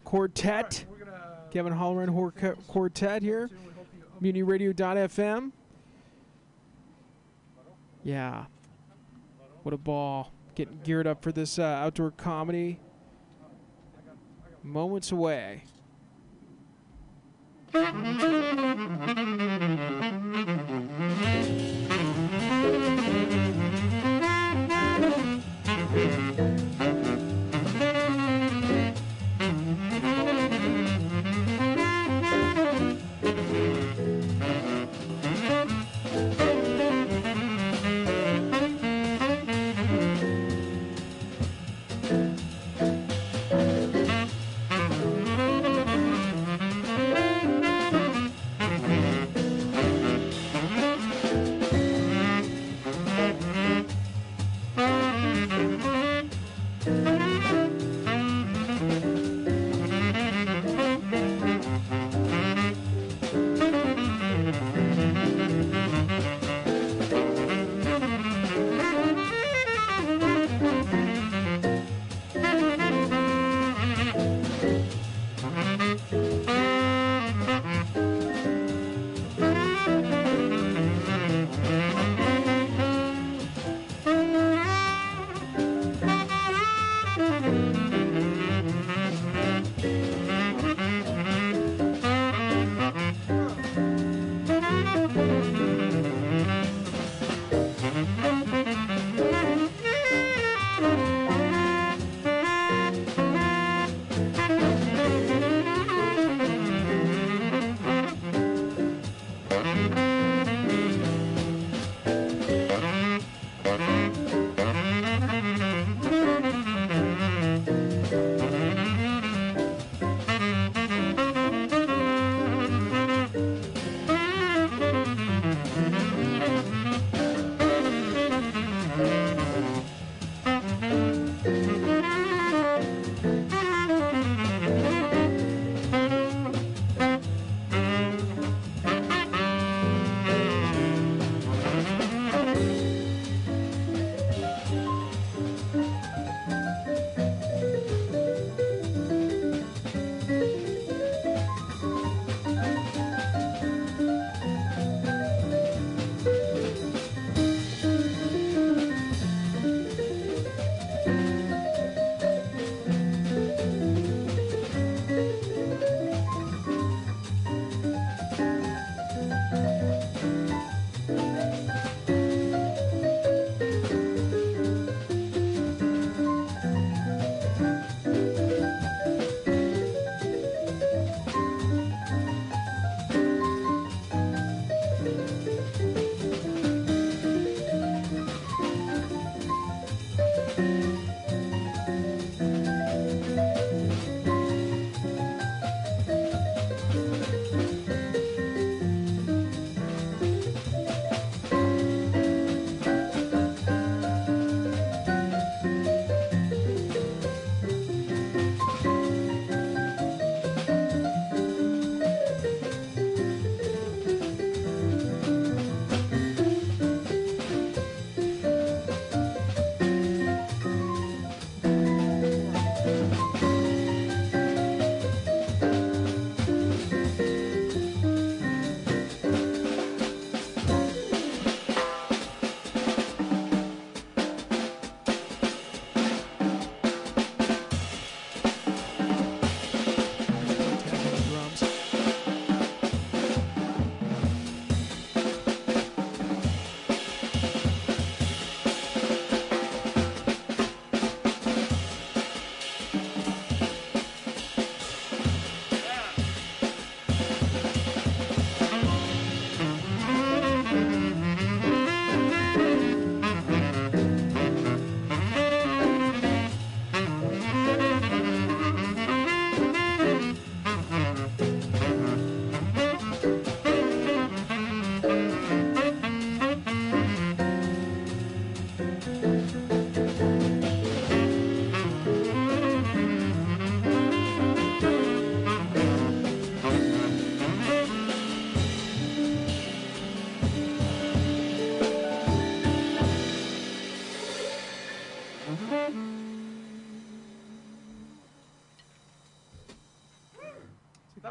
quartet. Right, Gavin Holleran quartet here. MutinyRadio.fm. Yeah. What a ball. Getting geared up for this uh, outdoor comedy. Moments away. *laughs*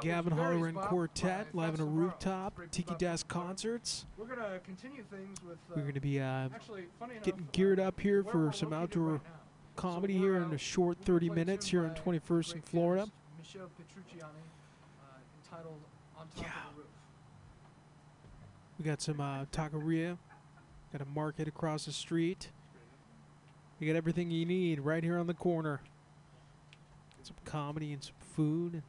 Gavin Very Holleran Spot Quartet live on a rooftop, Tiki. Desk concerts. We're gonna continue things with. Uh, We're going to be uh, actually, funny enough, getting geared uh, up here for some outdoor comedy So here we're, in uh, a short 30 minutes here on 21st in Florida. pianist Michel Petrucciani, uh, entitled "On Top of the Roof." We got some uh, taqueria, got a market across the street. You got everything you need right here on the corner. Some comedy and some food.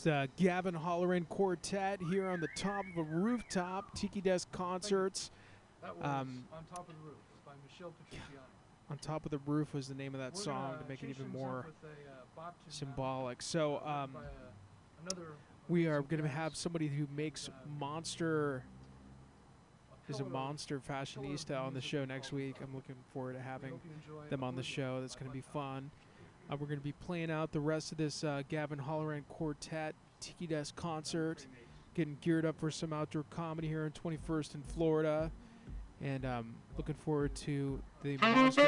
It's uh, Gavin Holleran Quartet here on the top of a rooftop, Tiki Desk concerts. That was Um, On Top of the Roof by Michel on top of the roof was the name of that We're song gonna make it even more a, uh, symbolic. So um, uh, another we are going to have somebody who makes monster is a monster fashionista on the show next week. I'm looking forward to having hope you enjoy them on the show. That's going to be fun. Uh, we're going to be playing out the rest of this uh, Gavin Holleran Quartet Tiki Desk concert, getting geared up for some outdoor comedy here in 21st in Florida, and um, looking forward to the Monster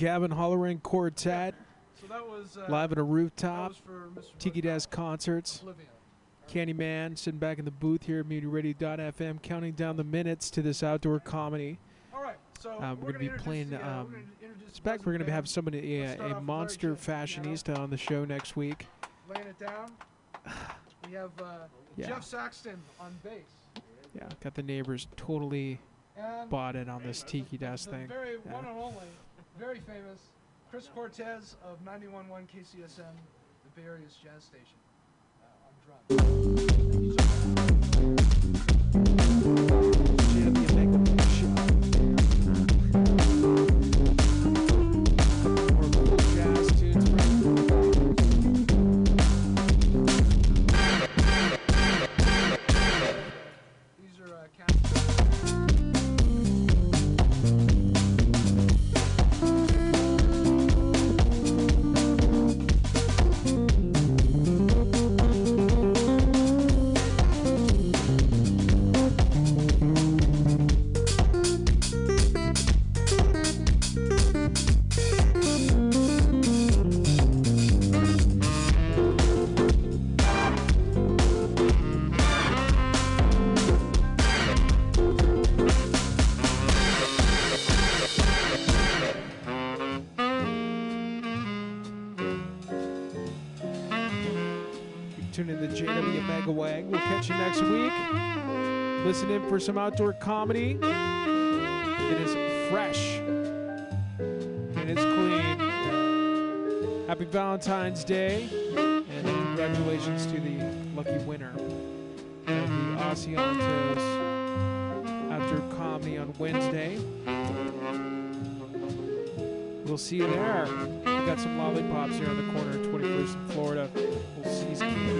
Gavin Holleran quartet So that was uh, live at a rooftop. was for Mr. Tiki Desk concerts. Oblivion. Candyman sitting back in the booth here at MutinyRadio.fm, counting down the minutes to this outdoor comedy. All right, so Um, we're we're going to be playing. the, uh, we're Um, gonna introduce the expect we're going to have somebody, a, start a off with monster fashionista on the show next week. laying it down. *sighs* We have uh, Yeah. Jeff Saxton on bass. Yeah, got the neighbors totally And bought in on this Tiki Desk thing. very Yeah. one and only, very famous, Chris Cortez of 91.1 KCSM, the Bay Area's jazz station, uh, on drums. Listen in for some outdoor comedy. It is fresh and it's clean. Happy Valentine's Day and congratulations to the lucky winner of the Asientos Outdoor Comedy on Wednesday. We'll see you there. We've got some lollipops here on the corner of 21st and Florida. We'll seize candies.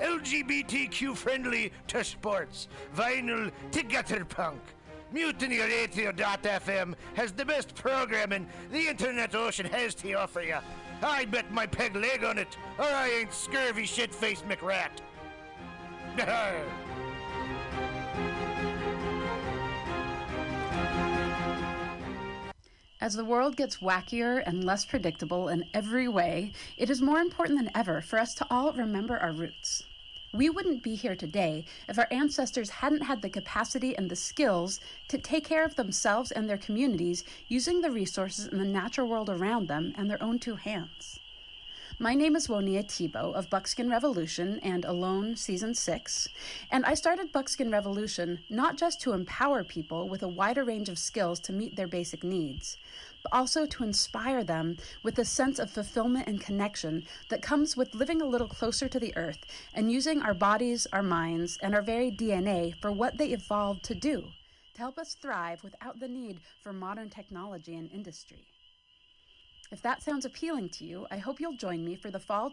LGBTQ friendly to sports, vinyl to gutter punk. Mutiny MutinyRadio.fm has the best programming the internet ocean has to offer you. I bet my peg leg on it, or I ain't scurvy shit-faced McRat. As the world gets wackier and less predictable in every way, it is more important than ever for us to all remember our roots. We wouldn't be here today if our ancestors hadn't had the capacity and the skills to take care of themselves and their communities using the resources in the natural world around them and their own two hands. My name is Woniya Thibeault of Buckskin Revolution and Alone Season 6, and I started Buckskin Revolution not just to empower people with a wider range of skills to meet their basic needs, but also to inspire them with a sense of fulfillment and connection that comes with living a little closer to the earth and using our bodies, our minds, and our very DNA for what they evolved to do to help us thrive without the need for modern technology and industry. If that sounds appealing to you, I hope you'll join me for the fall